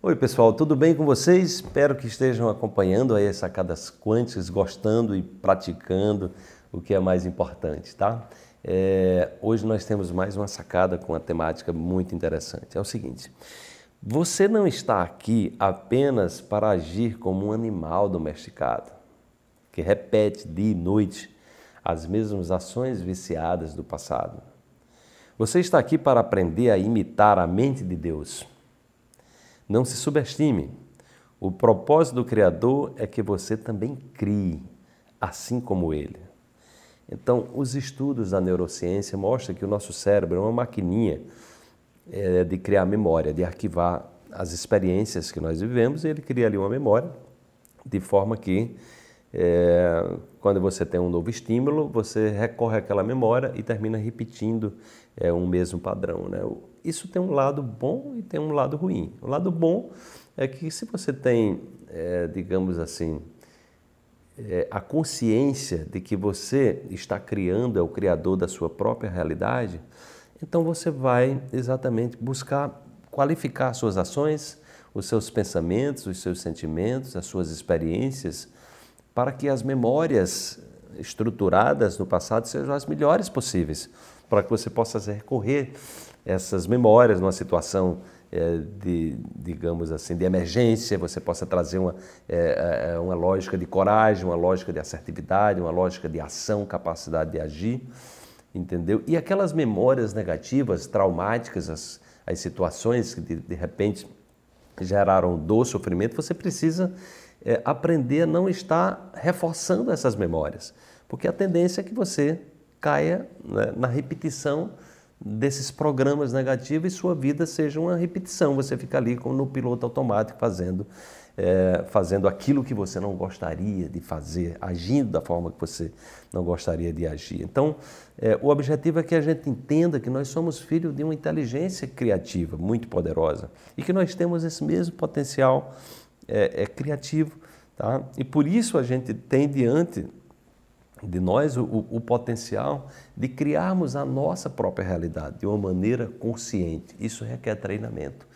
Oi pessoal, tudo bem com vocês? Espero que estejam acompanhando aí as sacadas quânticas, gostando e praticando o que é mais importante, tá? É, hoje nós temos mais uma sacada com uma temática muito interessante. É o seguinte: você não está aqui apenas para agir como um animal domesticado, que repete dia e noite as mesmas ações viciadas do passado. Você está aqui para aprender a imitar a mente de Deus não se subestime. O propósito do Criador é que você também crie, assim como ele. Então, os estudos da neurociência mostram que o nosso cérebro é uma maquininha é, de criar memória, de arquivar as experiências que nós vivemos, e ele cria ali uma memória, de forma que é, quando você tem um novo estímulo, você recorre àquela memória e termina repetindo é, um mesmo padrão. Né? Isso tem um lado bom e tem um lado ruim. O lado bom é que se você tem, é, digamos assim, é, a consciência de que você está criando, é o criador da sua própria realidade, então você vai exatamente buscar qualificar suas ações, os seus pensamentos, os seus sentimentos, as suas experiências para que as memórias estruturadas no passado sejam as melhores possíveis, para que você possa recorrer essas memórias numa situação é, de, digamos assim, de emergência, você possa trazer uma, é, uma lógica de coragem, uma lógica de assertividade, uma lógica de ação, capacidade de agir, entendeu? E aquelas memórias negativas, traumáticas, as, as situações que de, de repente geraram dor, sofrimento, você precisa é, aprender a não estar reforçando essas memórias, porque a tendência é que você caia né, na repetição desses programas negativos e sua vida seja uma repetição. Você fica ali como no piloto automático fazendo, é, fazendo aquilo que você não gostaria de fazer, agindo da forma que você não gostaria de agir. Então, é, o objetivo é que a gente entenda que nós somos filhos de uma inteligência criativa muito poderosa e que nós temos esse mesmo potencial é, criativo. Tá? E por isso a gente tem diante de nós o, o, potencial de criarmos a nossa própria realidade de uma maneira consciente. Isso requer treinamento.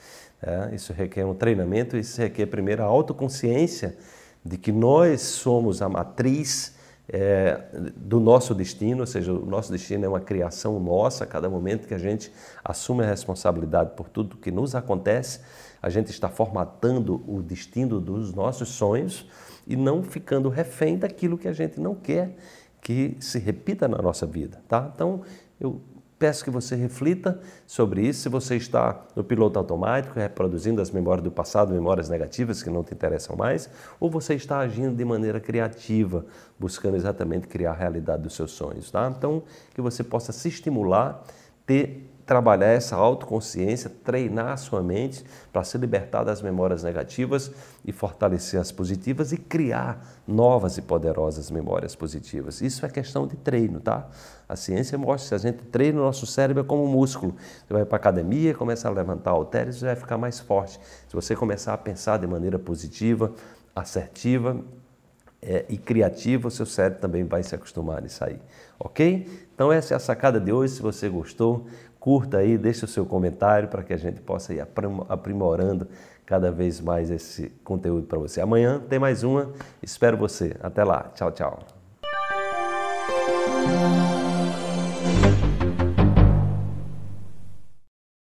É? Isso requer um treinamento, isso requer primeiro a autoconsciência de que nós somos a matriz é, do nosso destino, ou seja, o nosso destino é uma criação nossa, a cada momento que a gente assume a responsabilidade por tudo que nos acontece, a gente está formatando o destino dos nossos sonhos e não ficando refém daquilo que a gente não quer que se repita na nossa vida, tá? Então, eu peço que você reflita sobre isso. Se você está no piloto automático, reproduzindo as memórias do passado, memórias negativas que não te interessam mais, ou você está agindo de maneira criativa, buscando exatamente criar a realidade dos seus sonhos, tá? Então, que você possa se estimular, ter trabalhar essa autoconsciência, treinar a sua mente para se libertar das memórias negativas e fortalecer as positivas e criar novas e poderosas memórias positivas. Isso é questão de treino, tá? A ciência mostra que se a gente treina o nosso cérebro é como um músculo. Você vai para a academia, começa a levantar halteres, você vai ficar mais forte. Se você começar a pensar de maneira positiva, assertiva, é, e criativa, o seu cérebro também vai se acostumar nisso aí, ok? Então essa é a sacada de hoje, se você gostou, curta aí, deixe o seu comentário para que a gente possa ir aprimorando cada vez mais esse conteúdo para você. Amanhã tem mais uma, espero você. Até lá, tchau, tchau.